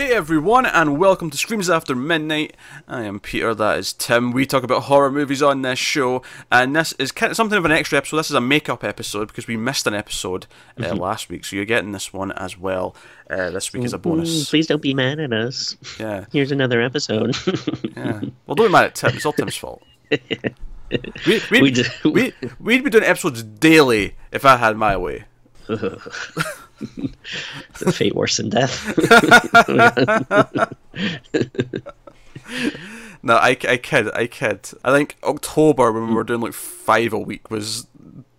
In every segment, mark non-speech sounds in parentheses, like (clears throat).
Hey everyone, and welcome to Screams After Midnight. I am Peter, that is Tim. We talk about horror movies on this show, and this is kind of something of an extra episode. This is a make-up episode because we missed an episode uh, Mm-hmm. last week, so you're getting this one as well. Uh, this week is a bonus. Please don't be mad at us. Yeah, (laughs) Here's another episode. (laughs) yeah. Well, don't be mad at Tim. It's all Tim's (laughs) fault. We, we'd, We just- we, we'd be doing episodes daily if I had my way. Fate worse than death. (laughs) No, I, I kid, I kid. I think October when we were doing like five a week was,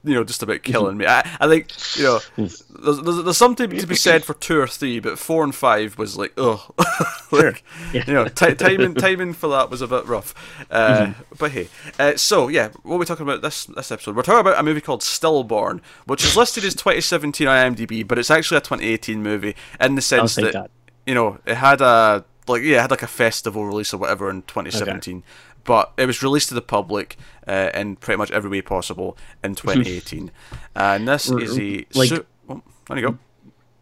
you know, just about killing me. I, I think, you know, there's, there's, there's something to be said for two or three, but four and five was like, oh, (laughs) like, Yeah. You know, ti timing (laughs) timing for that was a bit rough. Uh, But hey, uh, so yeah, what are we talking about this this episode? We're talking about a movie called Stillborn, which is listed as 2017 on IMDb, but it's actually a 2018 movie in the sense thank that you know, it had a like yeah, it had like a festival release or whatever in 2017, but it was released to the public uh, in pretty much every way possible in 2018. and this is a like- su- oh, there you go.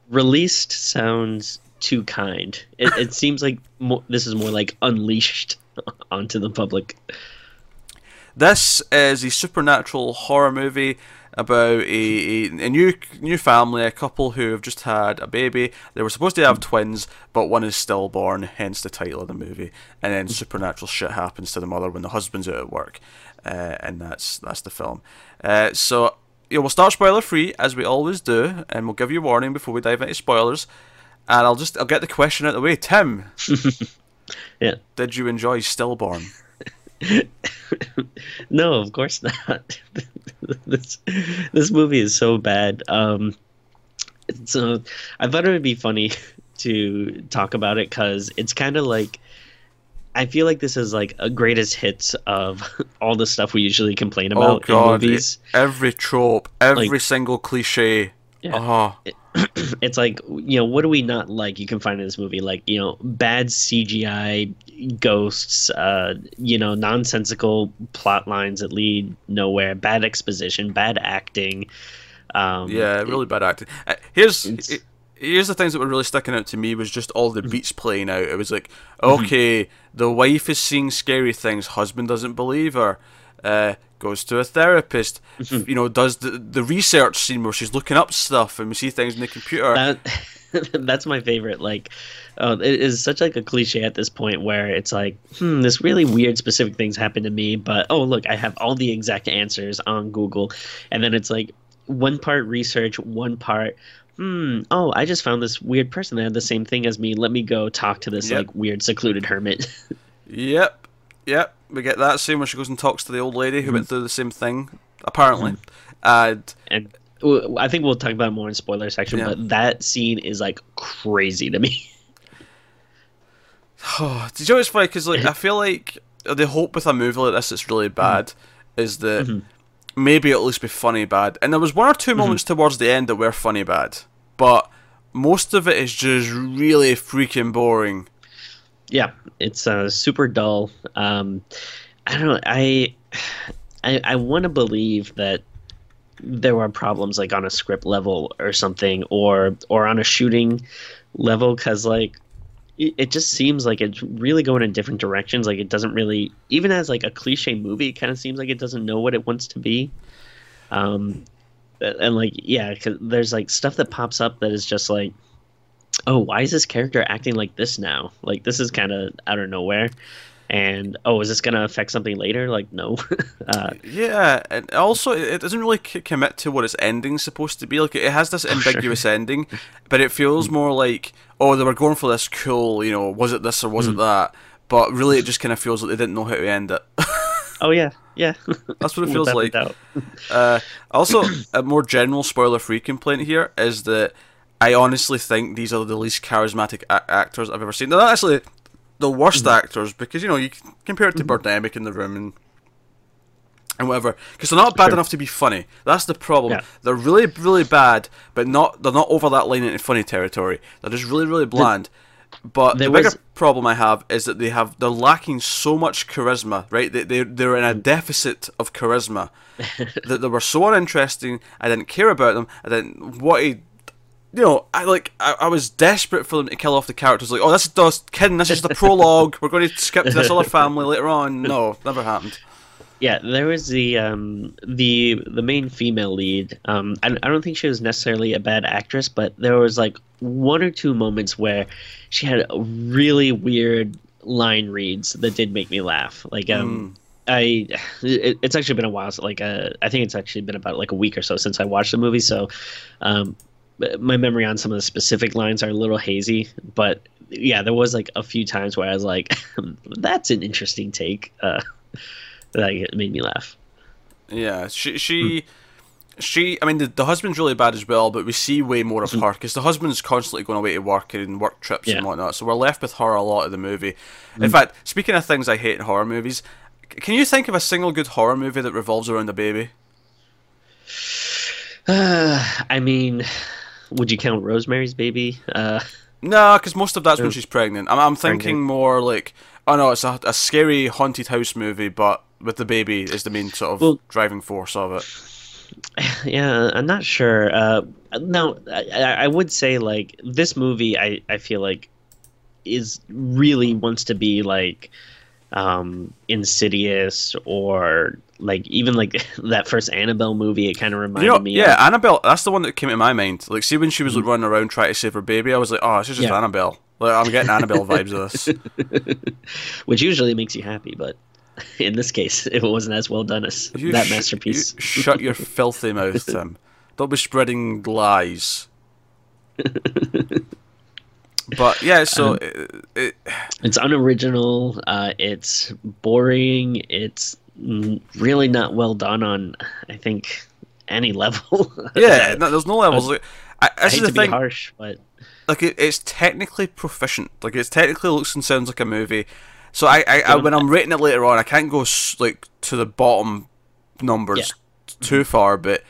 Released sounds too kind. It, it seems like mo- this is more like unleashed (laughs) onto the public. This is a supernatural horror movie about a, a, a new new family, a couple who have just had a baby. They were supposed to have twins, but one is stillborn, hence the title of the movie. And then supernatural shit happens to the mother when the husband's out at work, uh, and that's that's the film. Uh, so we'll start spoiler free as we always do, and we'll give you a warning before we dive into spoilers. And I'll just I'll get the question out of the way. Tim, (laughs) Yeah. did you enjoy Stillborn? (laughs) No, of course not. (laughs) this this movie is so bad. Um, so I thought it would be funny (laughs) to talk about it because it's kind of like I feel like this is like a greatest hits of all the stuff we usually complain Oh about in god, movies. every trope, every Like- single cliche. Yeah. Oh, (clears throat) It's like you know what do we not like? You can find in this movie like you know bad CGI ghosts, uh, you know nonsensical plot lines that lead nowhere, bad exposition, bad acting. Um, yeah, really bad acting. Uh, here's here's the things that were really sticking out to me was just all the beats playing out. It was like, Mm-hmm. okay, the wife is seeing scary things, husband doesn't believe her. Uh, goes to a therapist, Mm-hmm. you know, does the the research scene where she's looking up stuff and we see things in the computer. that (laughs) that's my favorite like uh, it is such like a cliche at this point where it's like hmm this really weird specific things happen to me but oh look i have all the exact answers on google and then it's like one part research one part hmm oh i just found this weird person that had the same thing as me let me go talk to this Yep. like weird secluded hermit (laughs) Yep, yep. We get that scene where she goes and talks to the old lady Mm-hmm. who went mm. through the same thing, apparently. Uh, and and i think we'll talk about it more in spoiler section Yeah. but that scene is like crazy to me Oh, (laughs) (sighs) did you know it's funny? Because like I (laughs) feel like the hope with a movie like this that's really mm. bad is that mm-hmm. maybe it'll at least be funny bad. And there was one or 2 mm-hmm. moments towards the end that were funny bad, but most of it is just really freaking boring. Yeah it's uh, super dull. Um i don't i i, I want to believe that there were problems like on a script level or something or or on a shooting level because like it, it just seems like it's really going in different directions. Like it doesn't really even as like a cliche movie it kind of seems like it doesn't know what it wants to be. Um and like yeah 'cause there's like stuff that pops up that is just like oh why is this character acting like this now? Like this is kind of out of nowhere. And oh is this gonna affect something later? Like no. (laughs) Uh, Yeah, and also it doesn't really c- commit to what its ending's supposed to be. Like it has this (laughs) ambiguous ending, but it feels more like oh they were going for this cool, you know, was it this or was it that? But really, it just kind of feels like they didn't know how to end it. (laughs) oh yeah. Yeah. That's what it feels like. Uh, also, (coughs) a more general spoiler-free complaint here is that I honestly think these are the least charismatic a- actors I've ever seen. They're not actually the worst actors because you know you can compare it to Birdemic in the room and and whatever because they're not bad Sure. enough to be funny. That's the problem. Yeah. They're really really bad, but not they're not over that line into funny territory. They're just really really bland. But the there bigger was- problem I have is that they have they're lacking so much charisma, right? They they they're in a Mm. deficit of charisma (laughs) that they were so uninteresting. I didn't care about them. I didn't want to you know, I like I, I was desperate for them to kill off the characters. Like, oh, this is just kidding. This is the prologue. We're going to skip to this other family later on. No, never happened. Yeah, there was the um, the the main female lead. Um, I, I don't think she was necessarily a bad actress, but there was like one or two moments where she had really weird line reads that did make me laugh. Like um, I it, it's actually been a while. So like uh, I think it's actually been about like a week or so since I watched the movie. So um, my memory on some of the specific lines are a little hazy, but yeah, there was like a few times where I was like, (laughs) "That's an interesting take." Uh, (laughs) that made me laugh. Yeah, she she. Hmm. She, I mean, the, the husband's really bad as well, but we see way more of mm-hmm. her because the husband's constantly going away to work and work trips Yeah. and whatnot. So we're left with her a lot of the movie. In mm. fact, speaking of things I hate in horror movies, can you think of a single good horror movie that revolves around a baby? (sighs) I mean, would you count Rosemary's Baby? Uh, No, because most of that's when she's pregnant. I'm, I'm thinking pregnant. more like, oh no, it's a, a scary haunted house movie, but with the baby is the main sort of Well- driving force of it. (laughs) yeah, I'm not sure. Uh, no, I, I I would say like this movie. I I feel like is really wants to be like um insidious or like even like (laughs) that first annabelle movie it kind of reminded You know, me yeah, of Annabelle. That's the one that came to my mind. Like, see when she was like, running around trying to save her baby, I was like, oh, it's just Mm-hmm. Yeah. Annabelle. Like, I'm getting Annabelle vibes of this. (laughs) which usually makes you happy but (laughs) in this case it wasn't as well done as You that sh- masterpiece you shut your filthy mouth, Tim. Don't be spreading lies. But yeah, so Um, it, it, it's unoriginal uh it's boring it's really not well done on i think any level yeah, (laughs) no, there's no levels. Like, I, I hate to the be thing. harsh but like it, it's technically proficient. Like it's technically looks and sounds like a movie. So I, I, I when I'm rating it later on, I can't go like to the bottom numbers Yeah. too far, but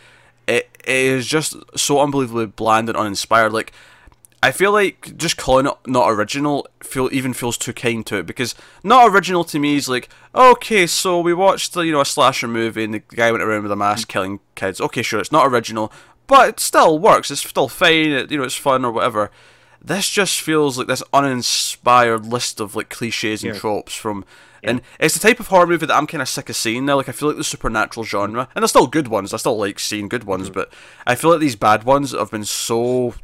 it, it is just so unbelievably bland and uninspired. Like I feel like just calling it not original feel even feels too kind to it because not original to me is like okay, so we watched you know a slasher movie and the guy went around with a mask mm. killing kids. Okay, sure, it's not original, but it still works. It's still fine. It, you know, it's fun or whatever. This just feels like this uninspired list of like cliches and Yeah. tropes from. And it's the type of horror movie that I'm kind of sick of seeing now. Like I feel like the supernatural genre, and there's still good ones. I still like seeing good ones, mm. but I feel like these bad ones have been so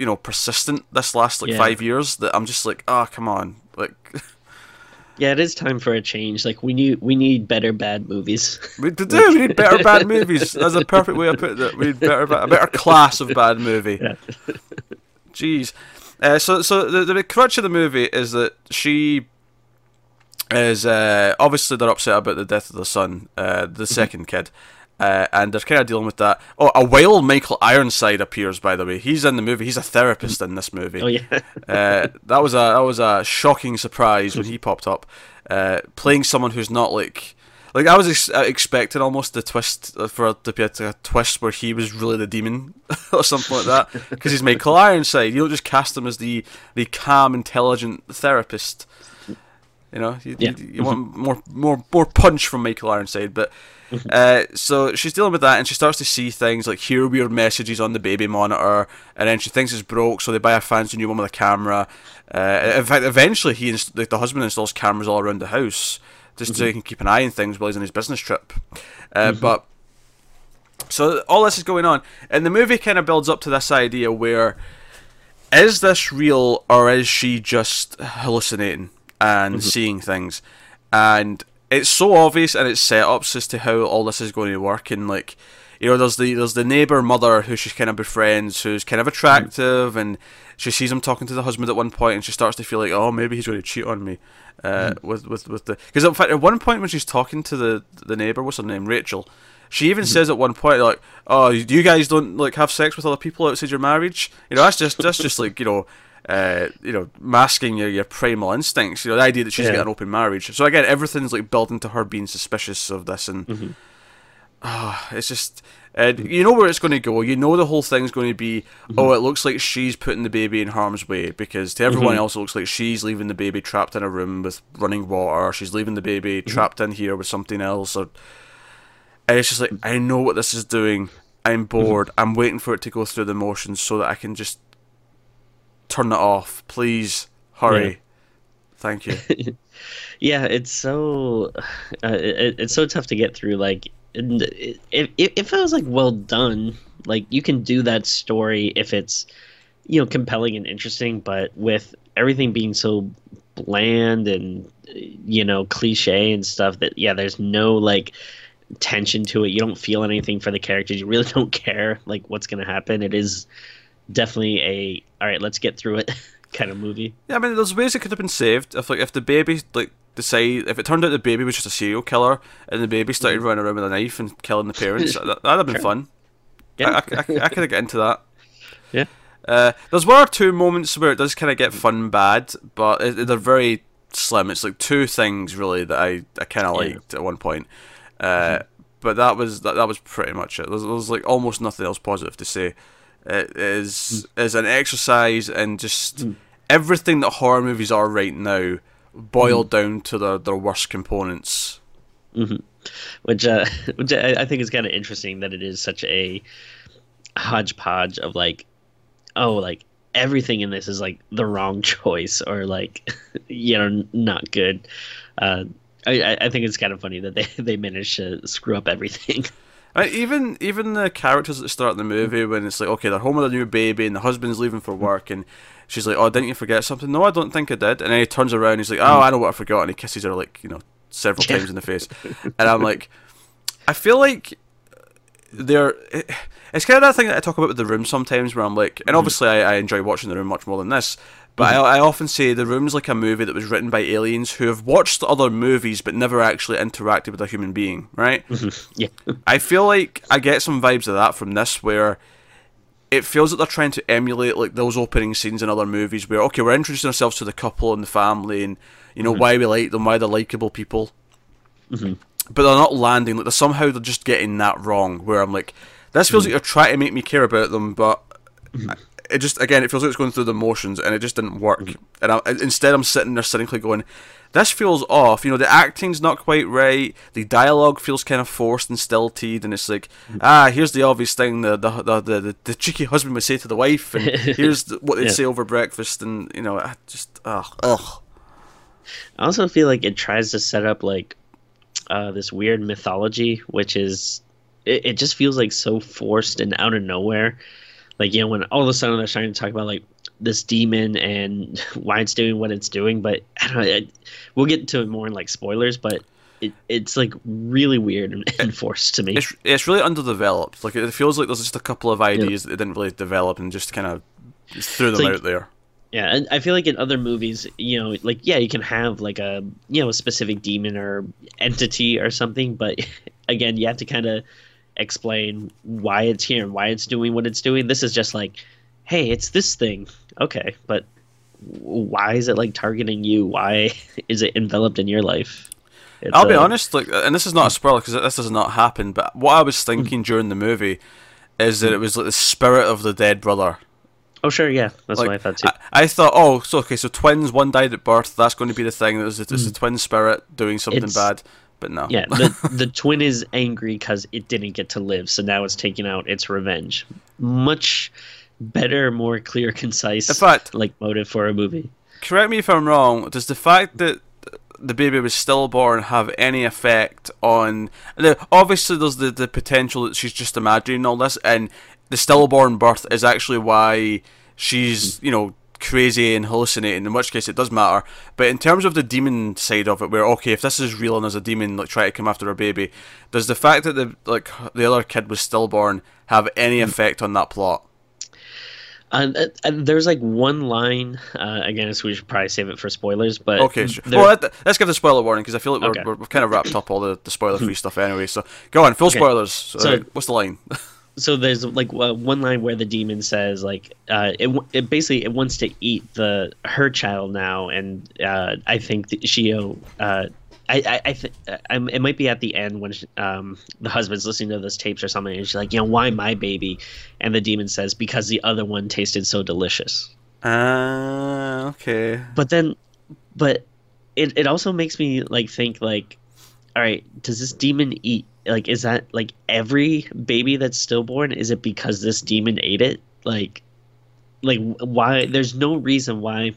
you know persistent this last like Yeah. five years that I'm just like, ah, come on, like (laughs) yeah it is time for a change like we need we need better bad movies we to (laughs) do. We need better bad movies. That's a perfect way of put it. We need better, a better class of bad movie. Yeah. Jeez. Uh, so, so the, the crutch of the movie is that she is uh, obviously they're upset about the death of the son, uh, Mm-hmm. the second kid, uh, and they're kind of dealing with that. Oh, a whale Michael Ironside appears. By the way, he's in the movie. He's a therapist in this movie. oh yeah Uh, that was a that was a shocking surprise when he popped up, uh, playing someone who's not like like I was ex- uh, expecting almost the twist uh, for to be a, a twist where he was really the demon (laughs) or something like that because he's Michael Ironside. You don't just cast him as the the calm, intelligent therapist. You know, you, Yeah. you, you want more more more punch from Michael Ironside, but. Uh, so she's dealing with that, and she starts to see things like hear weird messages on the baby monitor, and then she thinks it's broke, so they buy a fancy new one with a camera. Uh, in fact, eventually he inst- like the husband installs cameras all around the house just so he can keep an eye on things while he's on his business trip. Uh, But so all this is going on, and the movie kind of builds up to this idea where is this real or is she just hallucinating and mm-hmm. seeing things? And it's so obvious and it's set setups as to how all this is going to work. And like, you know, there's the there's the neighbor mother who she kind of befriends, who's kind of mm-hmm. attractive, and she sees him talking to the husband at one point, and she starts to feel like, oh, maybe he's going to cheat on me. Uh, mm-hmm. with with with the because in fact at one point when she's talking to the the neighbor, what's her name, Rachel, she even says at one point like, "Oh, you guys don't like have sex with other people outside your marriage." You know, that's just that's just like you know, uh, you know, masking your, your primal instincts. You know, the idea that she's Yeah. got an open marriage. So again, everything's like built into her being suspicious of this, and ah, it's just. Uh, you know where it's going to go. You know the whole thing's going to be, oh, it looks like she's putting the baby in harm's way because to everyone else it looks like she's leaving the baby trapped in a room with running water. She's leaving the baby trapped in here with something else. Or and it's just like I know what this is doing, I'm bored. I'm waiting for it to go through the motions so that I can just turn it off. Please hurry. Yeah. Thank you. (laughs) yeah, it's so uh, it, it's so tough to get through. Like, it, it feels like well done. Like you can do that story if it's you know compelling and interesting, but with everything being so bland and you know cliche and stuff that yeah, there's no like tension to it. You don't feel anything for the characters. You really (laughs) don't care like what's gonna happen. It is definitely a all right. Let's get through it (laughs) kind of movie. Yeah, I mean, there's ways it could have been saved if, like, if the baby, like, decide if it turned out the baby was just a serial killer and the baby started Mm-hmm. running around with a knife and killing the parents, (laughs) that, that'd have been Sure. fun. Yeah. I, I, I, I could have got into that. (laughs) Yeah. Uh, there's one or two moments where it does kind of get fun bad, but it, they're very slim. It's like two things really that I, I kind of Yeah. Mm-hmm. liked at one point. Uh, But that was that, that was pretty much it. There's, there's like almost nothing else positive to say. It is Mm. is an exercise in just everything that horror movies are right now, boiled Mm-hmm. down to their, their worst components. which uh, (laughs) which I, think is kind of interesting that it is such a hodgepodge of like, oh, like everything in this is like the wrong (laughs) choice or like, (laughs) you know, not good. Uh, I, I- I think it's kind of funny that they they managed to screw up everything. Even even the characters at the start of the movie when it's like okay they're home with a new baby and the husband's leaving for work and she's like oh didn't you forget something? No I don't think I did. And then he turns around and he's like oh I know what I forgot. And he kisses her like you know several times in the face. And I'm like I feel like they're it, it's kind of that thing that I talk about with the room sometimes where I'm like and mm-hmm. obviously I, I enjoy watching the room much more than this but I, I often say the room's like a movie that was written by aliens who have watched other movies but never actually interacted with a human being right mm-hmm. yeah, I feel like I get some vibes of that from this, where it feels like they're trying to emulate like those opening scenes in other movies, where okay, we're introducing ourselves to the couple and the family, and you know mm-hmm. why we like them, why they're likable people, mm-hmm. but they're not landing. Like they're somehow they're just getting that wrong. Where I'm like, this feels like you're trying to make me care about them, but. It just again, it feels like it's going through the motions, and it just didn't work. And I, instead, I'm sitting there cynically going, "This feels off." You know, the acting's not quite right. The dialogue feels kind of forced and stilted, and it's like, ah, here's the obvious thing the the the, the, the, the cheeky husband would say to the wife, and (laughs) here's the, what they'd Yeah. say over breakfast, and you know, I just ugh, ugh. I also feel like it tries to set up like uh, this weird mythology, which is it, it just feels like so forced and out of nowhere. Like you know, when all of a sudden they're starting to talk about like this demon and (laughs) why it's doing what it's doing, but I don't know. It, we'll get to it more in like spoilers, but it, it's like really weird and, (laughs) and forced to me. It's it's really underdeveloped. Like it feels like there's just a couple of ideas that they didn't really develop, and just kind of threw them like- out there. Yeah, and I feel like in other movies, you know, like yeah, you can have like a you know a specific demon or entity or something, but (laughs) again, you have to kind of explain why it's here and why it's doing what it's doing. This is just like, hey, it's this thing, okay, but why is it like targeting you? Why (laughs) is it enveloped in your life? It's, I'll be honest, like, and this is not a spoiler because this does not happen. But what I was mm. thinking during the movie is that mm. it was like the spirit of the dead brother. Oh sure, yeah, that's Like, what I thought too. I, I thought, oh, so okay, so twins, one died at birth. That's going to be the thing. It's, it's the mm. twin spirit doing something It's- bad. But no, yeah, the (laughs) the twin is angry because it didn't get to live, so now it's taking out its revenge. Much better, more clear, concise. In fact- like motive for a movie. correct me if I'm wrong. Does the fact that the baby was stillborn have any effect on? Now, obviously, there's the the potential that she's just imagining all this, and the stillborn birth is actually why she's you know crazy and hallucinating. In which case, it does matter. But in terms of the demon side of it, where okay, if this is real and there's a demon like trying to come after her baby, does the fact that the like the other kid was stillborn have any effect on that plot? Uh, uh, uh, there's like one line. Uh, again, so we should probably save it for spoilers. But Okay, sure. there- Well, let, us give the spoiler warning because I feel like we're, Okay. we're, we've kind of wrapped up all the, the spoiler free (laughs) stuff anyway. So go on, full Okay. spoilers. So, So- what's the line? (laughs) so there's like uh, one line where the demon says like uh, it, it basically it wants to eat the her child now and uh, I think that Shio uh, I I, I th- I'm, it might be at the end when she, um, the husband's listening to those tapes or something and she's like you know why my baby and the demon says because the other one tasted so delicious Ah, okay. but then but it, it also makes me like think like all right does this demon eat like is that like every baby that's stillborn? Is it because this demon ate it? Like, like why? There's no reason why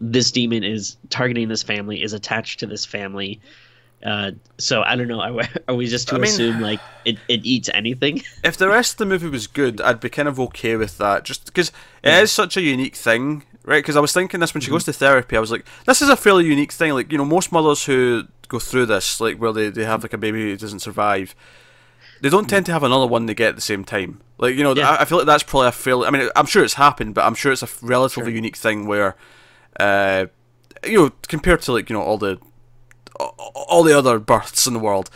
this demon is targeting this family, is attached to this family. Uh, so I don't know. (laughs) Are we, are we just to I mean- assume like it, it eats anything? (laughs) if the rest of the movie was good, I'd be kind of okay with that. Just because it is such a unique thing, right? Because I was thinking this when she goes to therapy, I was like, this is a fairly unique thing. Like, you know, most mothers who go through this, like where they, they have like a baby who doesn't survive, they don't tend to have another one they get at the same time. Like, you know, Yeah. I, I feel like that's probably a fairly. I mean, I'm sure it's happened, but I'm sure it's a relatively unique thing where, uh, you know, compared to like you know all the all the other births in the world.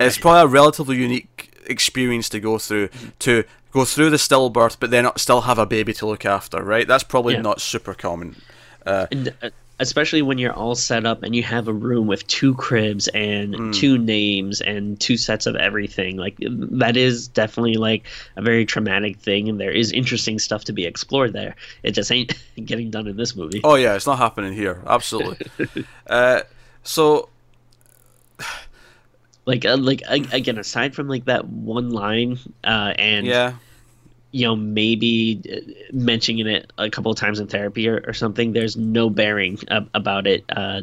It's probably a relatively unique experience to go through to go through the stillbirth, but then still have a baby to look after. Right? That's probably Yeah. not super common. And, uh, especially when you're all set up and you have a room with two cribs and Hmm. two names and two sets of everything like that is definitely like a very traumatic thing and there is interesting stuff to be explored there it just ain't (laughs) getting done in this movie Oh yeah, it's not happening here. Absolutely. (laughs) uh, so like uh, like again aside from like that one line uh and yeah, you know maybe uh, mentioning it a couple of times in therapy or, or something there's no bearing ab- about it uh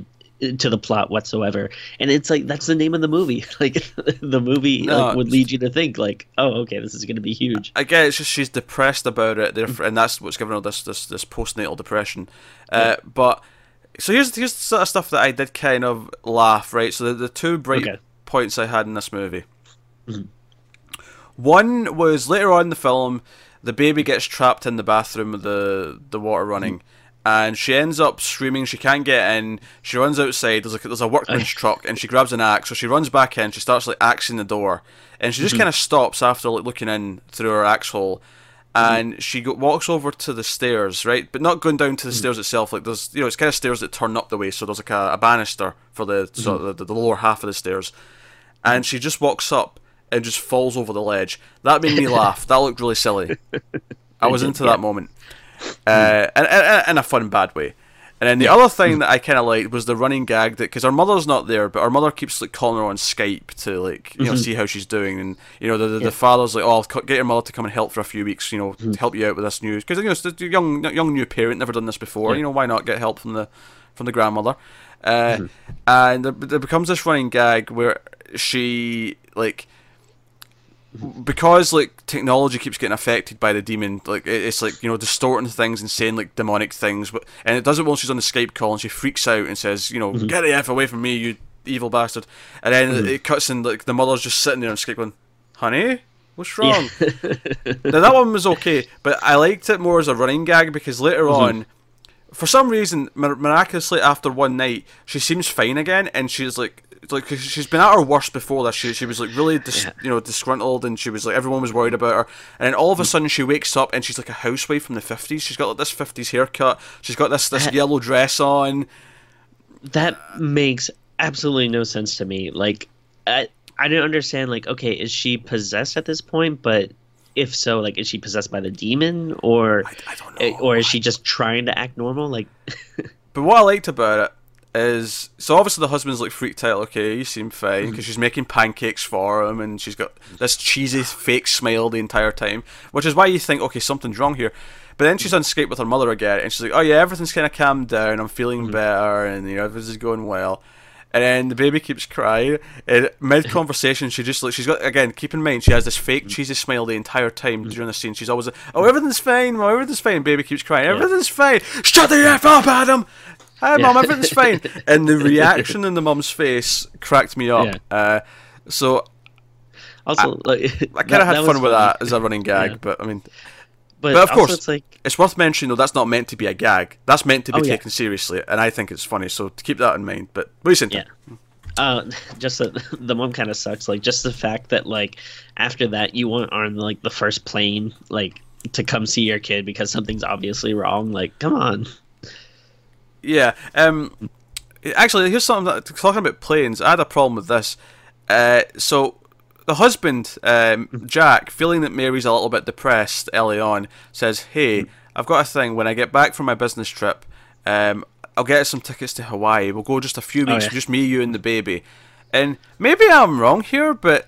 to the plot whatsoever and it's like that's the name of the movie (laughs) like (laughs) the movie No, like, would lead you to think like oh okay this is going to be huge I it's just she's depressed about it, therefore, and that's what's giving her this this, this postnatal depression. Uh, But so here's here's the sort of stuff that I did kind of laugh. Right, so the, the two bright Okay. points I had in this movie. One was later on in the film, the baby gets trapped in the bathroom with the the water running. And she ends up screaming. She can't get in. She runs outside. There's a there's a workman's truck, and she grabs an axe. So she runs back in. She starts like axing the door, and she just mm-hmm. kind of stops after like looking in through her axe hole, mm-hmm. and she go- walks over to the stairs, right? But not going down to the mm. stairs itself. Like there's you know it's kind of stairs that turn up the way, so there's like a, a banister for the sort of mm-hmm. the, the lower half of the stairs, and she just walks up and just falls over the ledge. That made me laugh. That looked really silly. I was into yeah. that moment, uh, and, and, in a fun, bad way. And then the other thing that I kind of liked was the running gag that because her mother's not there, but her mother keeps like calling her on Skype to like you know see how she's doing, and you know the the, the father's like, oh, I'll get your mother to come and help for a few weeks, you know, to help you out with this news because you know it's a young young new parent, never done this before, Yeah. you know, why not get help from the from the grandmother? Uh, And there, there becomes this running gag where she like because like technology keeps getting affected by the demon, like it's like you know distorting things and saying like demonic things, but and it does it while she's on the Skype call and she freaks out and says, you know, mm-hmm. get the f away from me, you evil bastard, and then mm-hmm. it cuts in like the mother's just sitting there on Skype going, honey, what's wrong? (laughs) now that one was okay, but I liked it more as a running gag because later mm-hmm. on. For some reason, miraculously, after one night, she seems fine again, and she's like, like she's been at her worst before this. She, she was like really, dis- Yeah. you know, disgruntled, and she was like everyone was worried about her. And then all of a sudden, she wakes up and she's like a housewife from the fifties. She's got like this fifties haircut. She's got this this Uh, yellow dress on. that makes absolutely no sense to me like i i don't understand like okay is she possessed at this point but if so like is she possessed by the demon or I, I don't eh, know. or is she just trying to act normal like (laughs) But what I liked about it is so obviously the husband's like freaked out. Okay, you seem fine mm. because she's making pancakes for him, and she's got this cheesy fake smile the entire time, which is why you think okay something's wrong here. But then she's on Skype with her mother again, and she's like, "Oh yeah, everything's kind of calmed down. I'm feeling mm. better, and you know everything's going well." And then the baby keeps crying. And mid conversation, she just like she's got again. Keep in mind, she has this fake mm. cheesy smile the entire time during the scene. She's always like, "Oh, everything's fine. Everything's fine." Baby keeps crying. Everything's fine. Shut the f up, Adam. Hi, mom. Yeah. Everything's fine. (laughs) And the reaction in the mum's face cracked me up. Yeah. Uh, so also like I kind of had fun with that as a running gag. Yeah. But I mean, but, But of course- it's like it's worth mentioning though that's not meant to be a gag. That's meant to be Oh, yeah. taken seriously, and I think it's funny. So to keep that in mind. But what do you think? Yeah. uh (laughs) just that (laughs) the mom kind of sucks like just the fact that like after that you want on like the first plane like to come see your kid because something's obviously wrong like come on Yeah. Um. Actually, here's something that, talking about planes. I had a problem with this. Uh. So the husband, um, Jack, feeling that Mary's a little bit depressed early on, says, "Hey, I've got a thing. When I get back from my business trip, um, I'll get some tickets to Hawaii. We'll go just a few Oh, weeks, yeah. just me, you, and the baby." And maybe I'm wrong here, but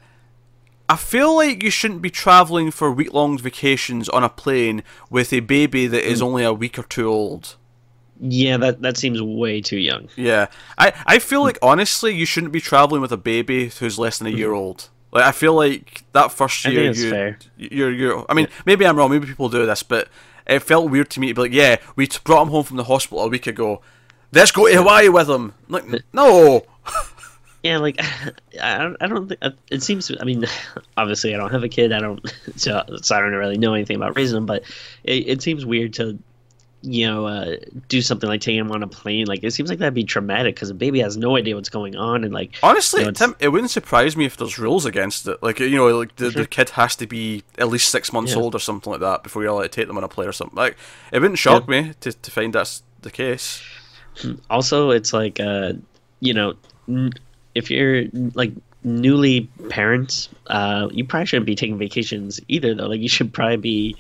I feel like you shouldn't be traveling for week long vacations on a plane with a baby that is only a week or two old. Yeah, that that seems way too young. Yeah, I I feel like honestly you shouldn't be traveling with a baby who's less than a year mm-hmm. old. Like I feel like that first I year think it's you fair. you're you're. I mean, maybe I'm wrong. Maybe people do this, but it felt weird to me to be like, yeah, we t- brought him home from the hospital a week ago. Let's go to Hawaii with him. Like, no. (laughs) Yeah, like (laughs) I don't, I don't think it seems. I mean, (laughs) obviously, I don't have a kid. I don't, so, so I don't really know anything about raising them. But it, it seems weird to, you know, uh, do something like taking him on a plane. Like it seems like that'd be traumatic because the baby has no idea what's going on, and like Honestly, you know, Tim, it wouldn't surprise me if there's rules against it. Like, you know, like the, the kid has to be at least six months Yeah. old or something like that before you're allowed to take them on a plane or something. Like, it wouldn't shock me to, to find that's the case. also it's like uh you know if you're like newly parents uh you probably shouldn't be taking vacations either though like you should probably be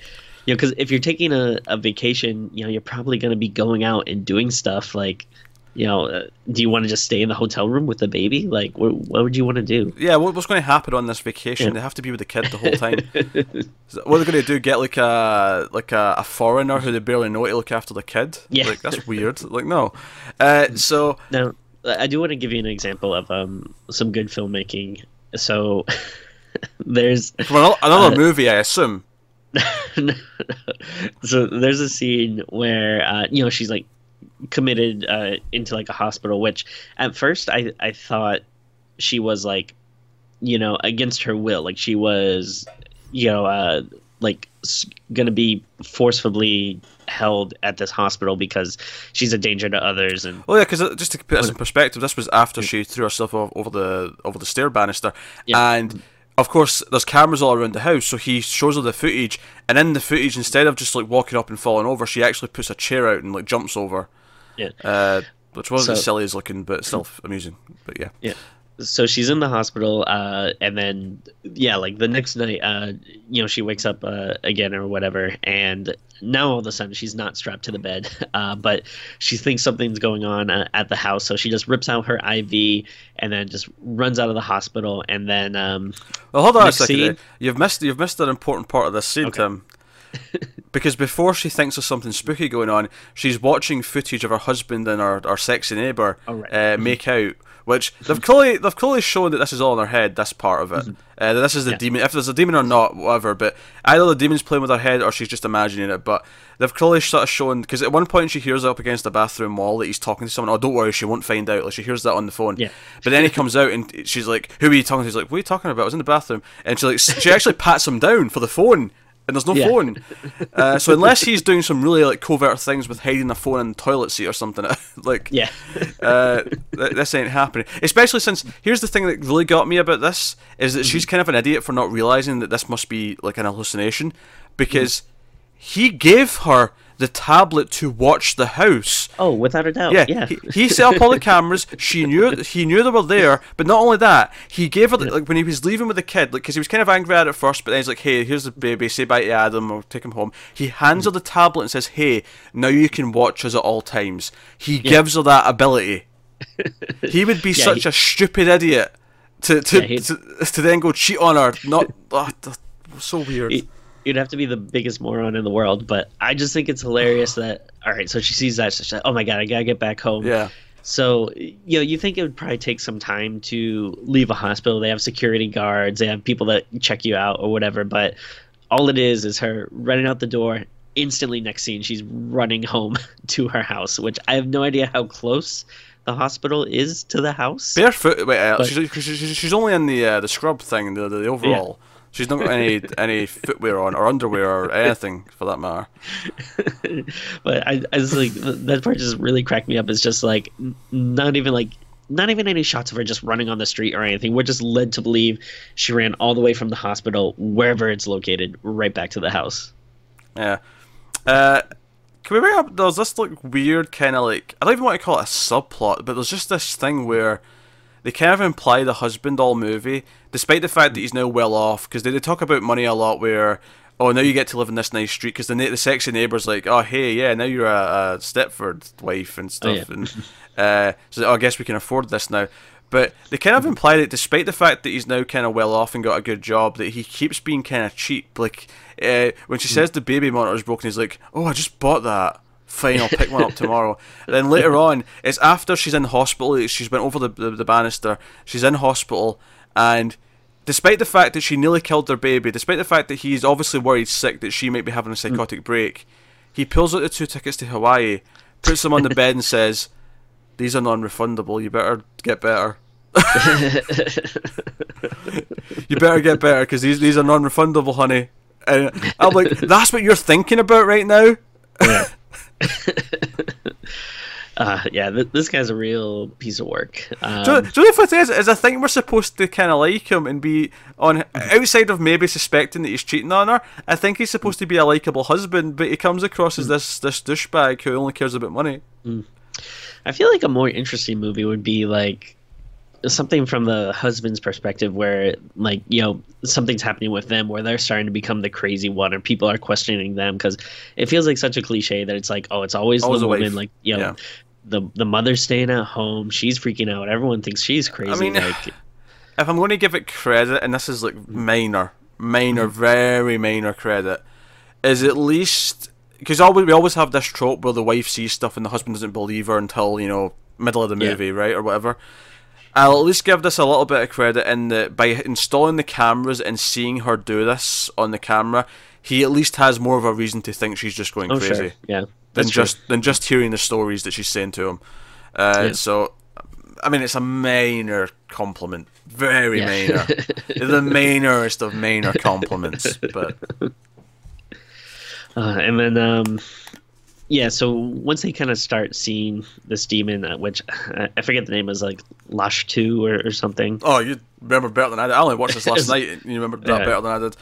you know because if you're taking a, a vacation you know you're probably going to be going out and doing stuff like you know uh, do you want to just stay in the hotel room with the baby like what, what would you want to do Yeah, what, what's going to happen on this vacation? Yeah. They have to be with the kid the whole time. So what are they going to do? Get like a like a, a foreigner who they barely know to look after the kid? Yeah. like that's weird. Like no. Uh, so Now, I do want to give you an example of um, some good filmmaking. So, (laughs) there's from another, another Uh, movie, I assume. (laughs) so there's a scene where uh, you know she's like committed uh, into like a hospital, which at first I I thought she was like you know against her will, like she was you know uh, like s- gonna be forcefully held at this hospital because she's a danger to others and Oh yeah, because just to put this in perspective, this was after she threw herself over the over the stair banister, Yeah. and of course there's cameras all around the house. So he shows her the footage, and in the footage, instead of just like walking up and falling over, she actually puts a chair out and like jumps over, yeah. uh, which wasn't So- as silly as looking, but still amusing. But yeah, Yeah. So she's in the hospital, uh, and then yeah, like the next night, uh, you know, she wakes up uh, again or whatever, and now all of a sudden she's not strapped to the bed, (laughs) uh, but she thinks something's going on uh, at the house, so she just rips out her IV and then just runs out of the hospital, and then um, well, hold on a second. scene. You've missed you've missed an important part of this scene, Okay. Tim. (laughs) because before she thinks there's something spooky going on, she's watching footage of her husband and our, her sexy neighbour Oh, right. uh, make out. Which (laughs) they've clearly they've clearly shown that this is all in her head. This part of it, uh, that this is the Yeah. demon. If there's a demon or not, whatever. But either the demon's playing with her head or she's just imagining it. But they've clearly sort of shown because at one point she hears up against the bathroom wall that he's talking to someone. Oh, don't worry, she won't find out. Like she hears that on the phone. Yeah. But then he comes out and she's like, "Who are you talking to?" He's like, "What are you talking about? I was in the bathroom." And she like she actually (laughs) pats him down for the phone, and there's no Yeah. phone. Uh, so unless he's doing some really like covert things with hiding a phone in the toilet seat or something, (laughs) like yeah, uh, th- this ain't happening. Especially since here's the thing that really got me about this is that she's kind of an idiot for not realizing that this must be like an hallucination, because he gave her the tablet to watch the house. oh, without a doubt, Yeah, yeah, He, he set up all the (laughs) cameras. She knew he knew they were there, but not only that, he gave her the, like when he was leaving with the kid, like because he was kind of angry at it first, but then he's like, "Hey, here's the baby. Say bye to Adam or take him home." He hands her the tablet and says, "Hey, now you can watch us at all times." He gives her that ability. (laughs) he would be Yeah, such he- a stupid idiot to to, Yeah, to to then go cheat on her. Not (laughs) ah, th- so weird. He- You'd have to be the biggest moron in the world, but I just think it's hilarious (sighs) that. All right, so she sees that, she's like, "Oh my god, I gotta get back home." yeah. So, you know, you think it would probably take some time to leave a hospital. They have security guards, they have people that check you out or whatever, but all it is is her running out the door. Instantly, next scene, she's running home (laughs) to her house, which I have no idea how close the hospital is to the house. Barefoot. Wait, uh, But- she's, she's, she's- only in the uh, the scrub thing, the the overall. She's not got any (laughs) any footwear on or underwear or anything for that matter. (laughs) but I, I just like that part just really cracked me up. It's just like not even like not even any shots of her just running on the street or anything. We're just led to believe she ran all the way from the hospital, wherever it's located, right back to the house. Yeah. Uh, can we bring up? There's this like weird kind of like I don't even want to call it a subplot, but there's just this thing where they kind of imply the husband all movie, despite the fact that he's now well off, because they, they talk about money a lot. Where oh now you get to live in this nice street because the na- the sexy neighbor's like oh hey yeah now you're a, a Stepford wife and stuff yeah. and uh, so oh, I guess we can afford this now. But they kind of imply that despite the fact that he's now kind of well off and got a good job, that he keeps being kind of cheap. Like uh, when she says the baby monitor's broken, he's like, "Oh, I just bought that." Fine, I'll pick one up (laughs) tomorrow. then later on, it's after she's in hospital. She's been over the, the the banister. She's in hospital, and despite the fact that she nearly killed their baby, despite the fact that he's obviously worried sick that she might be having a hmm. psychotic break, he pulls out the two tickets to Hawaii, puts them on the bed, and (laughs) says, "These are non-refundable. You better get better." (laughs) you better get better because these these are non-refundable, honey. And I'm like, that's what you're thinking about right now. Yeah. (laughs) uh, yeah, th- this guy's a real piece of work. Um, you know what it is? Is I think we're supposed to kind of like him and be on outside of maybe suspecting that he's cheating on her. I think he's supposed to be a likable husband, but he comes across as this this douchebag who only cares about money. I feel like a more interesting movie would be like something from the husband's perspective where like you know something's happening with them where they're starting to become the crazy one or people are questioning them because it feels like such a cliche that it's like oh it's always, Always the a wife. woman like you know Yeah. the the mother's staying at home she's freaking out everyone thinks she's crazy mean, like (sighs) if I'm going to give it credit, and this is like minor, minor, mm-hmm. very minor credit, is at least because always we always have this trope where the wife sees stuff and the husband doesn't believe her until you know middle of the Yeah. movie, right, or whatever. I'll at least give this a little bit of credit in that by installing the cameras and seeing her do this on the camera, he at least has more of a reason to think she's just going oh crazy sure yeah than true. just than just hearing the stories that she's saying to him. Uh, Yeah. So, I mean, it's a minor compliment, very Yeah. minor, the (laughs) minorest of minor compliments. But (laughs) Uh, and then, um, yeah, so once they kind of start seeing this demon, uh, which uh, I forget the name is like Lash 2 or, or something. oh, you remember better than I did. I only watched this last (laughs) night, and you remember that Yeah. better than I did.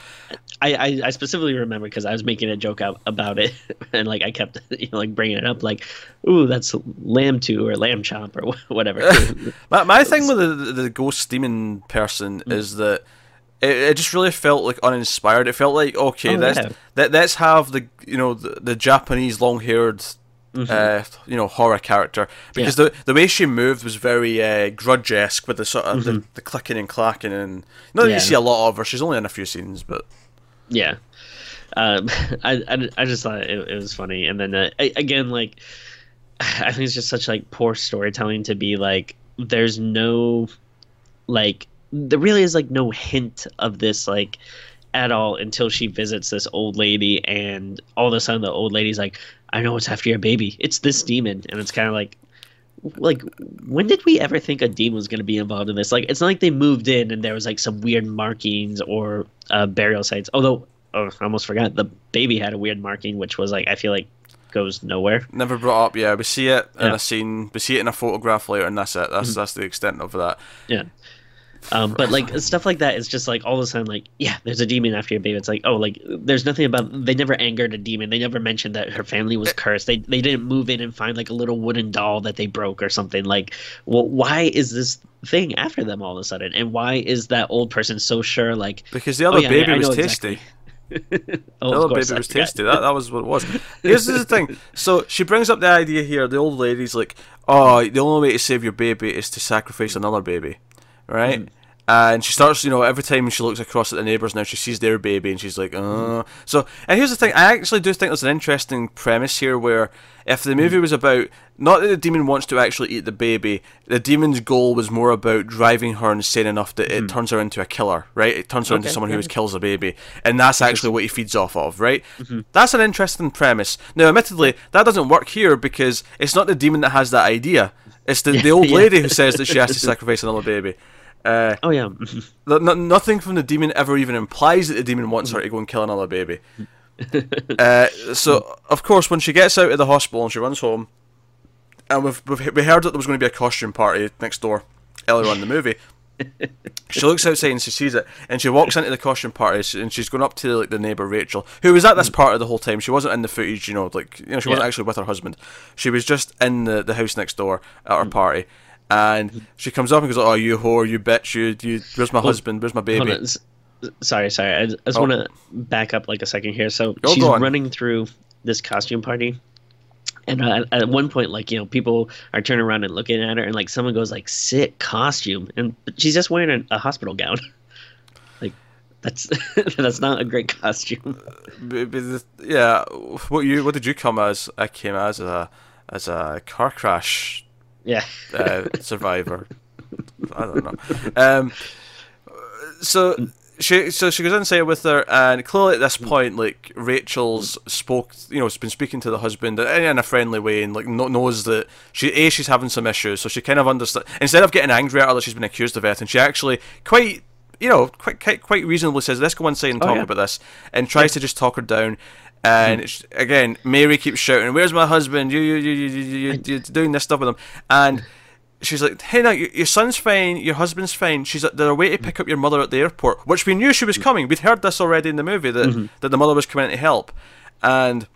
I, I, I specifically remember because I was making a joke out about it, (laughs) and like I kept (laughs) you know, like bringing it up, like, "Ooh, that's lamb two or lamb chomp or whatever." My, my thing with the, the, ghost demon person Mm. is that it, it just really felt like uninspired. It felt like okay, Oh, let's yeah. let, let's have the you know the, the Japanese long haired. Uh, you know, horror character because Mm-hmm. Yeah. the the way she moved was very uh, grudge esque with the sort of the, the clicking and clacking and not that Mm-hmm. Yeah. you see a lot of her. She's only in a few scenes, but yeah, um, (laughs) I, I, I just thought it, it was funny, and then uh, a- again, like, (sighs) I think it's just such like poor storytelling to be like, there's no, like, there really is like no hint of this like at all until she visits this old lady, and all of a sudden the old lady's like, I know what's after your baby. It's this demon, and it's kind of like. Like, when did we ever think a demon was going to be involved in this? Like, it's not like they moved in and there was like some weird markings or uh, burial sites. Although, oh, I almost forgot the baby had a weird marking, which was like I feel like goes nowhere. never brought up. Yeah, we see it in Yeah. a scene, we see it in a photograph later, and that's it. That's Mm-hmm. that's the extent of that. Yeah. Um, but like stuff like that is just like all of a sudden like yeah there's a demon after your baby it's like oh like there's nothing about they never angered a demon they never mentioned that her family was cursed they they didn't move in and find like a little wooden doll that they broke or something like well why is this thing after them all of a sudden and why is that old person so sure like Because the other Oh, yeah, baby I was tasty. (laughs) exactly. oh The other baby I was forgot. tasty. That, that was what it was. Here's the thing. (laughs) So she brings up the idea here. The old lady's like, "Oh, the only way to save your baby is to sacrifice another baby, right?" Hmm. Uh, and she starts, you know, every time she looks across at the neighbours now, she sees their baby, and she's like, hmm. "Uh." So, and here's the thing. I actually do think there's an interesting premise here, where if the hmm. movie was about not that the demon wants to actually eat the baby, the demon's goal was more about driving her insane enough that it turns her into a killer, right? It turns her into someone who yeah. kills a baby, and that's actually what he feeds off of, right? Mm-hmm. That's an interesting premise. Now, admittedly, that doesn't work here because it's not the demon that has that idea. It's the, the (laughs) old Yeah. lady who says that she has to sacrifice another baby. Uh, oh yeah (laughs) no- nothing from the demon ever even implies that the demon wants her to go and kill another baby. (laughs) uh, so, of course, when she gets out of the hospital and she runs home, and we've, we've we heard that there was going to be a costume party next door earlier on in the movie. (laughs) she looks outside and she sees it, and she walks into the costume party, and she's going up to like the neighbor Rachel, who was at this party the whole time. She wasn't in the footage, you know, like you know, she wasn't Yeah. actually with her husband. She was just in the, the house next door at her party, and she comes up and goes, "Oh, you whore, you bitch, you, you where's my husband? Where's my baby?" Sorry, sorry. I, I just Oh. want to back up like a second here. So Oh, she's running through this costume party, And uh, at one point, like you know, people are turning around and looking at her, and like someone goes like, "Sick costume," and she's just wearing a, a hospital gown. (laughs) like that's (laughs) that's not a great costume. yeah, what you what did you come as? I came as a as a car crash. Yeah, (laughs) uh, survivor. I don't know. Um, so she so she goes inside with her, and clearly at this point, like Rachel's spoke, you know, has been speaking to the husband in a friendly way, and like knows that she a she's having some issues, so she kind of understands. Instead of getting angry at her that she's been accused of it, and she actually quite. You know, quite, quite quite reasonably says, "Let's go inside and oh, talk yeah. about this," and tries yeah. to just talk her down. And mm. again, Mary keeps shouting, "Where's my husband? You you you you you you're doing this stuff with him." And she's like, "Hey, now your son's fine, your husband's fine." She's like, "They're away to pick up your mother at the airport," which we knew she was coming. We'd heard this already in the movie that mm-hmm. that the mother was coming to help, and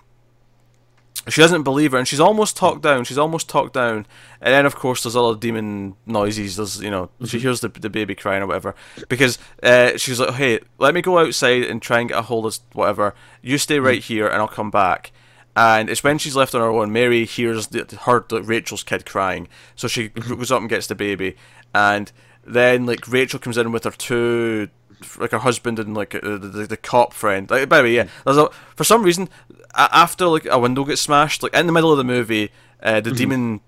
she doesn't believe her, and she's almost talked down. She's almost talked down, and then of course there's other demon noises. There's you know mm-hmm. she hears the the baby crying or whatever because uh, she's like, "Hey, let me go outside and try and get a hold of whatever. You stay right mm-hmm. here, and I'll come back." and it's when she's left on her own. Mary hears the, her the, Rachel's kid crying, so she mm-hmm. goes up and gets the baby, and then like Rachel comes in with her two, like her husband and like the, the, the cop friend. Like by the way, yeah, there's a for some reason after like a window gets smashed, like in the middle of the movie, uh, the mm-hmm. demon.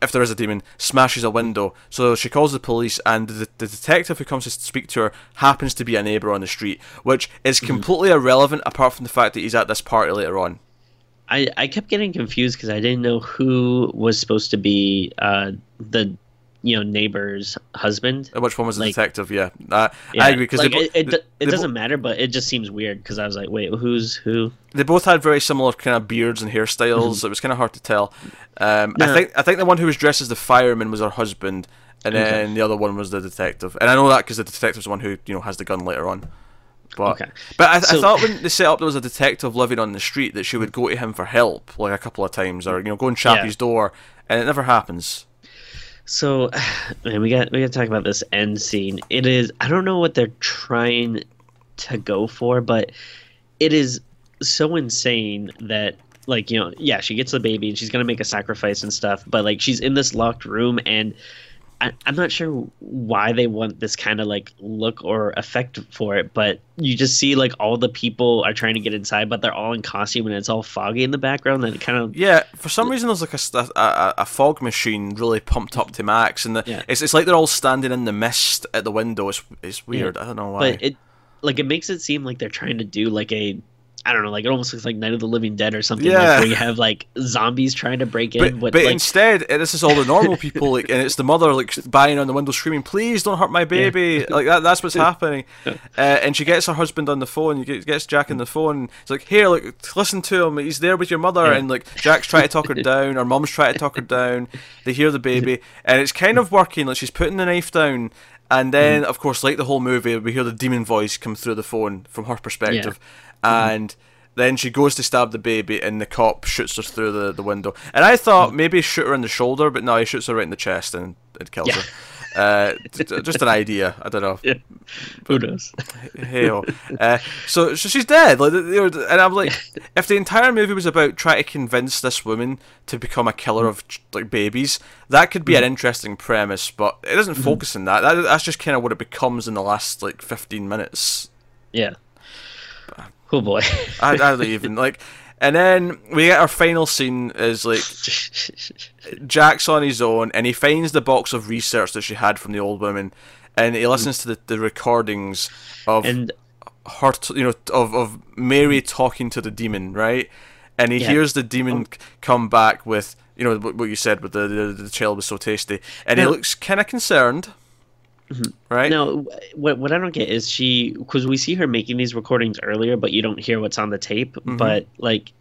If there is a demon, smashes a window. So she calls the police, and the, the detective who comes to speak to her happens to be a neighbour on the street, which is mm-hmm. completely mm-hmm. irrelevant apart from the fact that he's at this party later on. I, I kept getting confused because I didn't know who was supposed to be uh, the you know neighbor's husband. Which one was the like, detective? Yeah, uh, yeah, I agree because like, it, it, it doesn't matter, but it just seems weird because I was like, wait, who's who? They both had very similar kind of beards and hairstyles. Mm-hmm. It was kind of hard to tell. Um, no. I think I think the one who was dressed as the fireman was her husband, and okay. then the other one was the detective. And I know that because the detective's the one who you know has the gun later on. But okay. but I, so, I thought when they set up there was a detective living on the street that she would go to him for help like a couple of times or you know go and chap yeah. his door and it never happens. So, (sighs) man, we got we got to talk about this end scene. It is I don't know what they're trying to go for, but it is so insane that like you know yeah she gets the baby and she's gonna make a sacrifice and stuff, but like she's in this locked room and I, am not sure why they want this kind of like look or effect for it, but you just see like all the people are trying to get inside, but they're all in costume and it's all foggy in the background. And it kind of yeah, for some reason there's like a, a, a fog machine really pumped up to max, and the, yeah. it's it's like they're all standing in the mist at the window. It's it's weird. Yeah. I don't know why. But it like it makes it seem like they're trying to do like a I don't know, like it almost looks like Night of the Living Dead or something. Yeah. Like where you have like zombies trying to break in. But, but like... instead, this is all the normal people, like, and it's the mother like banging on the window, screaming, "Please don't hurt my baby!" Yeah. like that. That's what's happening. Uh, and she gets her husband on the phone. She Gets Jack on the phone. It's like, "Here, look, listen to him. He's there with your mother." Yeah. And like Jack's trying to talk her down. Her mom's trying to talk her down. They hear the baby, and it's kind of working. Like she's putting the knife down. And then, mm. of course, like the whole movie, we hear the demon voice come through the phone from her perspective, yeah. And then she goes to stab the baby, and the cop shoots her through the, the window. And I thought maybe shoot her in the shoulder, but no, he shoots her right in the chest and it kills yeah. her. Uh, just an idea. I don't know. (laughs) Yeah. Who knows? (laughs) Hey, uh, so, so she's dead. Like, and I'm like, (laughs) if the entire movie was about trying to convince this woman to become a killer of like babies, that could be mm-hmm. an interesting premise. But it doesn't focus on that. that. That's just kind of what it becomes in the last like 15 minutes. Yeah. Oh boy. (laughs) I, I don't even like. And then we get our final scene is like (laughs) Jack's on his own and he finds the box of research that she had from the old woman and he listens to the, the recordings of and, her, you know, of, of Mary talking to the demon, right? And he yeah. hears the demon oh. come back with, you know, what you said with the, the, the child was so tasty. And he looks kind of concerned. Mm-hmm. Right. now, what what I don't get is she because we see her making these recordings earlier, but you don't hear what's on the tape. Mm-hmm. But like,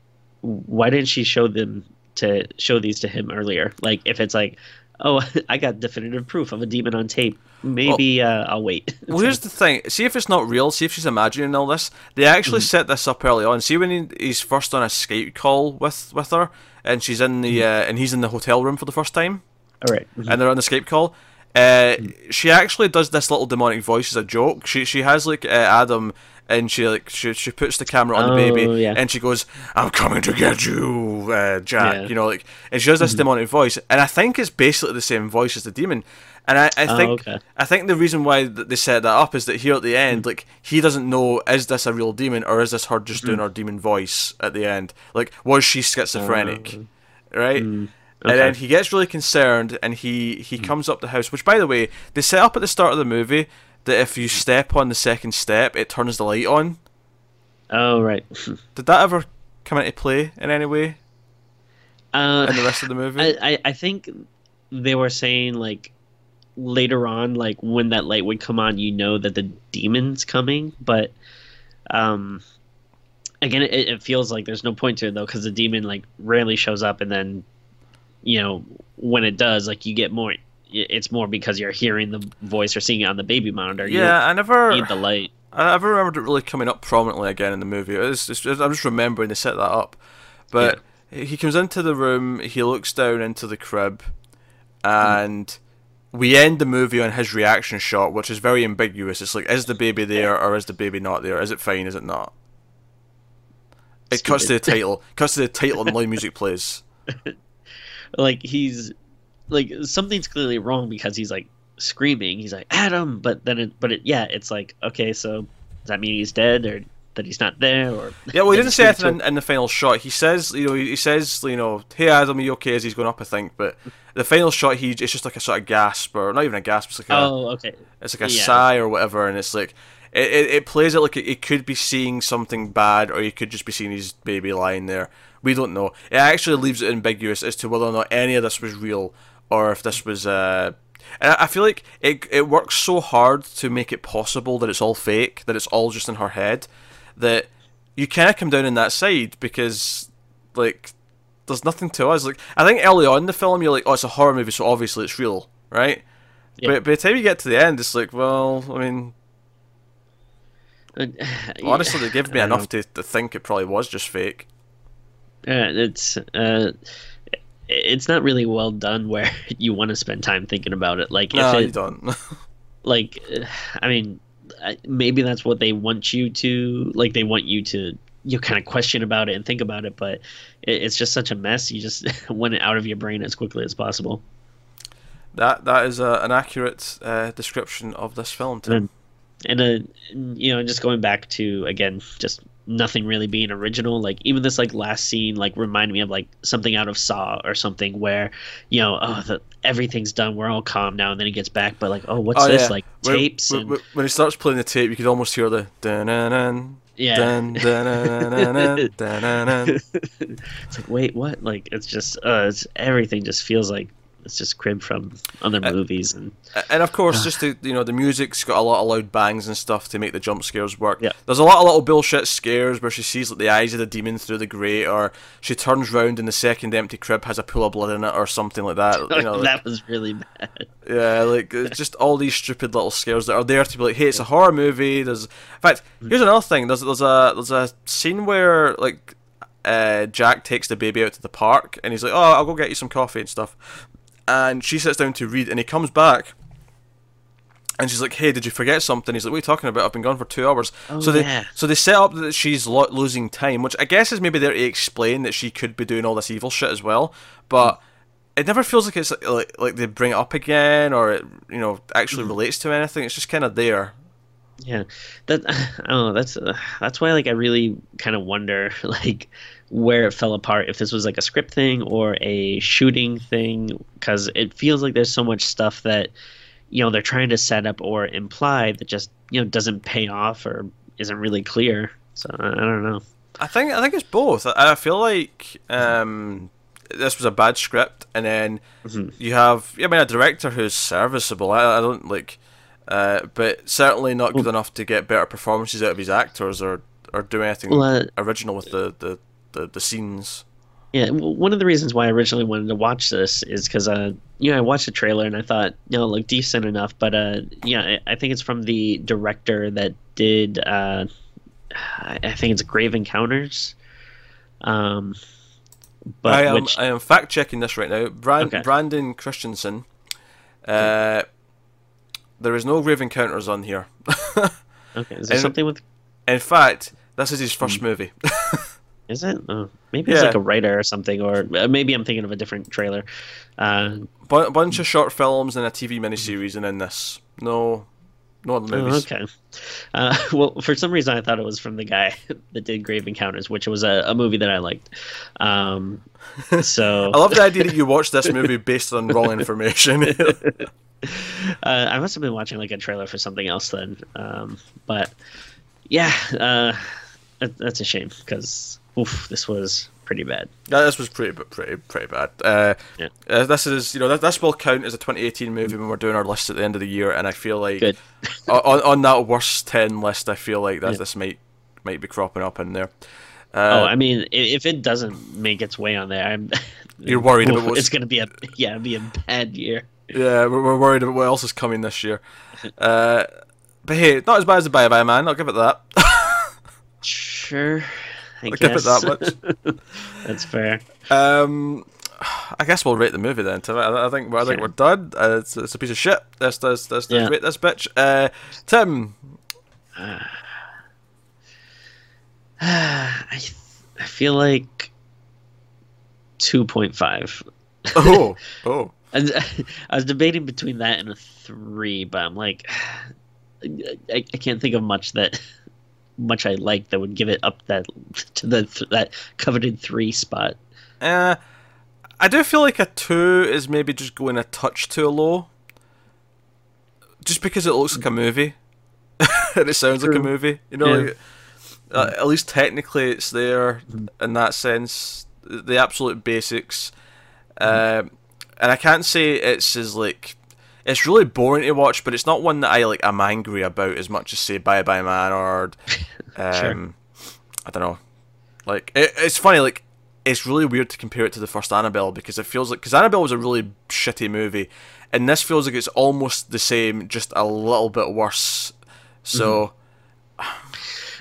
why didn't she show them to show these to him earlier? Like, if it's like, oh, (laughs) I got definitive proof of a demon on tape. Maybe well, uh, I'll wait. (laughs) well, here's the thing. See if it's not real. See if she's imagining all this. They actually mm-hmm. set this up early on. See when he, he's first on a Skype call with with her, and she's in the mm-hmm. uh, and he's in the hotel room for the first time. All right. mm-hmm. And they're on the Skype call. Uh, she actually does this little demonic voice as a joke. She she has like uh, Adam and she like she, she puts the camera on Oh, the baby yeah. and she goes i'm coming to get you uh, jack Yeah. you know like and she does Mm-hmm. this demonic voice and i think it's basically the same voice as the demon and i, I Oh, think okay. i think the reason why they set that up is that here at the end like he doesn't know is this a real demon or is this her just doing her demon voice at the end like was she schizophrenic right and then he gets really concerned and he he comes up the house which by the way they set up at the start of the movie that if you step on the second step it turns the light on Oh right. (laughs) did that ever come into play in any way Uh, in the rest of the movie (laughs) I, I I think they were saying like later on, like when that light would come on, you know that the demon's coming. But um, again, it, it feels like there's no point to it though, because the demon like rarely shows up, and then you know when it does, like you get more. It's more because you're hearing the voice or seeing it on the baby monitor. You yeah i never need the light. I never remembered it really coming up prominently again in the movie. It's, it's, I'm just remembering they set that up. But he comes into the room, he looks down into the crib, hmm. and we end the movie on his reaction shot, which is very ambiguous. It's like, is the baby there or is the baby not there? Is it fine? Is it not? It cuts to the Stupid. title. Cuts to the title, and the live music plays. (laughs) like he's like something's clearly wrong because he's like screaming he's like adam but then it but it yeah it's like okay so does that mean he's dead or that he's not there or (laughs) Yeah, well, he didn't say anything in, in the final shot. He says, you know, he says, you know, hey Adam, are you okay? As he's going up, I think. But the final shot, he it's just like a sort of gasp, or not even a gasp. It's like a, oh okay it's like a yeah. sigh or whatever, and it's like it, it, it plays it like it, it could be seeing something bad, or you could just be seeing his baby lying there. We don't know. It actually leaves it ambiguous as to whether or not any of this was real, or if this was. Uh, and I feel like it it works so hard to make it possible that it's all fake, that it's all just in her head, that you kind of come down on that side because like there's nothing to us. Like I think early on in the film, you're like, oh, it's a horror movie, so obviously it's real, right? Yeah. But by the time you get to the end, it's like, well, I mean, (sighs) honestly, they give me enough to, to think it probably was just fake. Uh, it's uh it's not really well done where (laughs) you want to spend time thinking about it like No, if you it don't. (laughs) like uh, i mean maybe that's what they want you to like they want you to you kind of question about it and think about it but it, it's just such a mess you just (laughs) want it out of your brain as quickly as possible that that is a, an accurate uh, description of this film, Tim. And- and uh you know just going back to again just nothing really being original like even this like last scene like reminded me of like something out of saw or something where you know oh the everything's done we're all calm now and then he gets back but like oh what's Oh, this yeah. like When- tapes when, and when, he starts playing the tape, you could almost hear the dun dun yeah it's like wait what like it's just uh it's everything just feels like it's just cribbed from other Uh, movies and And of course, just to you know, the music's got a lot of loud bangs and stuff to make the jump scares work. Yeah. There's a lot of little bullshit scares where she sees like the eyes of the demon through the grate, or she turns round and the second empty crib has a pool of blood in it, or something like that. You know, (laughs) like- that was really bad Yeah, like just all these stupid little scares that are there to be like, hey, it's a horror movie. There's, in fact, here's another thing. There's there's a there's a scene where like, uh, Jack takes the baby out to the park and he's like, oh, I'll go get you some coffee and stuff, and she sits down to read and he comes back. And she's like, "Hey, did you forget something?" He's like, "What are you talking about? I've been gone for two hours." Oh, so they yeah. so they set up that she's lo- losing time, which I guess is maybe there to explain that she could be doing all this evil shit as well. But it never feels like it's like like they bring it up again or it you know actually Mm. relates to anything. It's just kind of there. Yeah, that (laughs) I don't know. That's uh, that's why like I really kind of wonder (laughs) like where it fell apart. If this was like a script thing or a shooting thing, because it feels like there's so much stuff that you know they're trying to set up or imply that just you know doesn't pay off or isn't really clear. So I don't know. I think I think it's both. I, I feel like um, this was a bad script, and then Mhm. you have I mean a director who's serviceable. I, I don't like, uh, but certainly not good enough to get better performances out of his actors or or do anything Well, uh, original with the, the, the, the scenes. Yeah, one of the reasons why I originally wanted to watch this is because, uh, you know, I watched the trailer and I thought, you know, it looked decent enough. But, uh, yeah, I, I think it's from the director that did, uh, I think it's Grave Encounters. Um, but I am which, I am fact checking this right now. Brand, Okay. Brandon Christensen. Uh, there is no grave encounters on here. (laughs) okay, is there and- something with? In fact, this is his first movie. (laughs) Is it? Oh, maybe Yeah. like a writer or something, or uh, maybe I'm thinking of a different trailer. Uh, Bu- bunch of short films and a TV miniseries, and then this. No, no other oh, movies. okay. Uh, (laughs) well, for some reason, I thought it was from the guy (laughs) that did Grave Encounters, which was a, a movie that I liked. Um, (laughs) so I love the idea that you watched this movie based on wrong information. uh, I must have been watching like a trailer for something else then. Um, but yeah, uh, that, that's a shame because this was pretty bad. Yeah, this was pretty, pretty, pretty bad. Uh, Yeah. uh, this is, you know, that, this will count as a 2018 movie when we're doing our list at the end of the year, and I feel like (laughs) on, on that worst 10 list, I feel like that Yeah. this might might be cropping up in there. oh, Uh, I mean, if it doesn't make its way on there, I'm. (laughs) You're worried about (laughs) what's- It's gonna be a yeah, be a bad year. yeah, we're, we're worried about what else is coming this year. Uh, but hey, not as bad as the Bye Bye Man. I'll give it that. Sure, I guess give it that much. (laughs) That's fair. Um, I guess we'll rate the movie then. Tim. I, I think I think Sure. we're done. Uh, it's, it's a piece of shit. Let's let's, let's Yeah. rate this bitch. Uh, Tim, (sighs) I th- I feel like two point five. oh (laughs) oh. And (laughs) I was debating between that and a three, but I'm like, (sighs) I, I can't think of much that much I like that would give it up that to the that coveted three spot. Uh, I do feel like a two is maybe just going a touch too low. Just because it looks like a movie, (laughs) and it sounds like a movie. You know, Yeah. like, uh, at least technically it's there in that sense. The absolute basics, um, and I can't say it's as like. It's really boring to watch, but it's not one that I like. I'm angry about as much as say Bye Bye Man or, (laughs) um, I don't know. Like it, it's funny. Like it's really weird to compare it to the first Annabelle because it feels like because Annabelle was a really shitty movie, and this feels like it's almost the same, just a little bit worse. So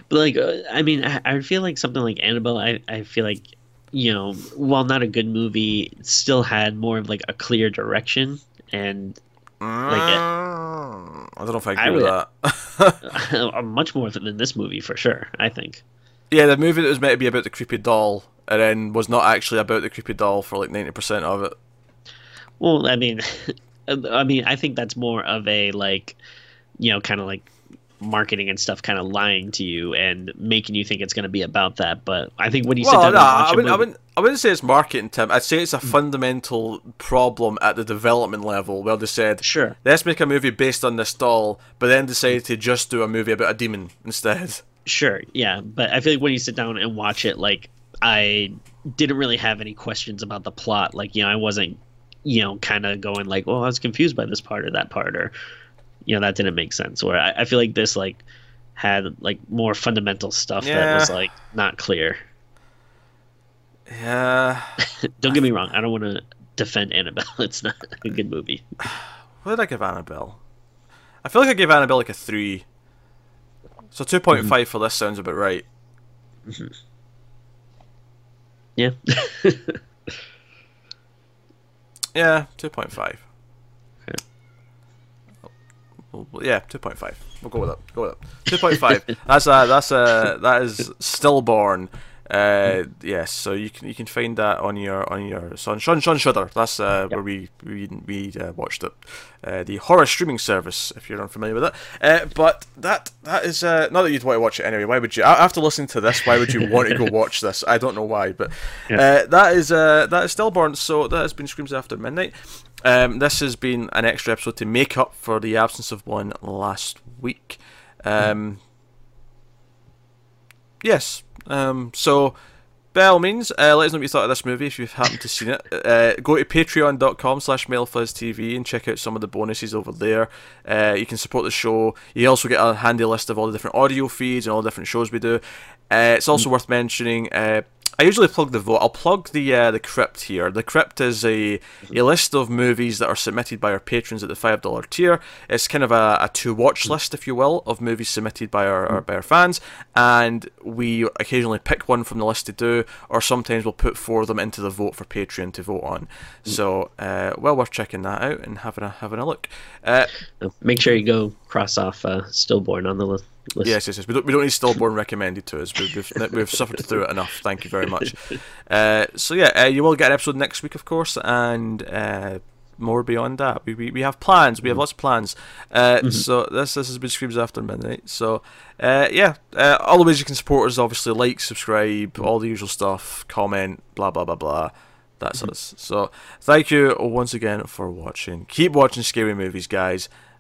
But like, uh, I mean, I, I feel like something like Annabelle. I I feel like you know, while not a good movie, still had more of like a clear direction and Ah. I don't know if I agree I with that. (laughs) (laughs) much more than this movie for sure. I think. yeah, the movie that was meant to be about the creepy doll, and then was not actually about the creepy doll for like ninety percent of it. Well, I mean, (laughs) I mean, I think that's more of a like, you know, kind of like marketing and stuff, kind of lying to you and making you think it's going to be about that. But I think when you sit down no, and watch I wouldn't, I wouldn't. I wouldn't say it's marketing, Tim. I'd say it's a hmm. fundamental problem at the development level where they said, Sure. let's make a movie based on this doll, but then decided to just do a movie about a demon instead. Sure, yeah, but I feel like when you sit down and watch it, like I didn't really have any questions about the plot. Like, you know, I wasn't, you know, kind of going like, "Well, I was confused by this part or that part," or, you know, that didn't make sense. Or I, I feel like this like had like more fundamental stuff that was like not clear. Yeah. (laughs) Don't get me wrong, I don't want to defend Annabelle. (laughs) It's not a good movie. (sighs) What did I give Annabelle? I feel like I gave Annabelle like a three. So two point mm-hmm. five for this sounds about right. Mm-hmm. Yeah. (laughs) Yeah, two point five. Well, yeah, two point five. We'll go with it. Go with it. Two point five. that's a that's a that is stillborn. Uh, yes, so you can you can find that on your on your Sun Shun Shun Shudder. That's uh, where we we we uh, watched it, uh, the horror streaming service. If you're unfamiliar with it, uh, but that that is uh, not that you'd want to watch it anyway. Why would you? After listening to this, why would you want to go watch (laughs) this? I don't know why, but uh, that is uh, that is stillborn. So that has been Screams After Midnight. Um, this has been an extra episode to make up for the absence of one last week. Um, yes. Um, so, by all means, uh, let us know what you thought of this movie if you've happened to seen it. Uh, go to patreon.com slash mailfuzztv and check out some of the bonuses over there. Uh, you can support the show. You also get a handy list of all the different audio feeds and all the different shows we do. Uh, it's also worth mentioning. I usually plug the vote. I'll plug the uh, the crypt here. The crypt is a a list of movies that are submitted by our patrons at the five dollar tier. It's kind of a, a to watch list, if you will, of movies submitted by our, our by our fans, and we occasionally pick one from the list to do, or sometimes we'll put four of them into the vote for Patreon to vote on. So, uh, well worth checking that out and having a having a look. Uh, Make sure you go cross off uh, stillborn on the list. Yes, yes, yes. We don't, we don't need stillborn recommended to us. We've, we've, we've suffered through it enough. Thank you very much. (laughs) Uh, so yeah, uh, you will get an episode next week, of course, and uh, more beyond that. We, we, we have plans. We have lots of plans. Uh, mm-hmm. So this this has been Screams After Midnight. So uh, yeah, uh, all the ways you can support us obviously like, subscribe, all the usual stuff, comment, blah blah blah blah. That's mm-hmm. us. So thank you once again for watching. Keep watching scary movies, guys,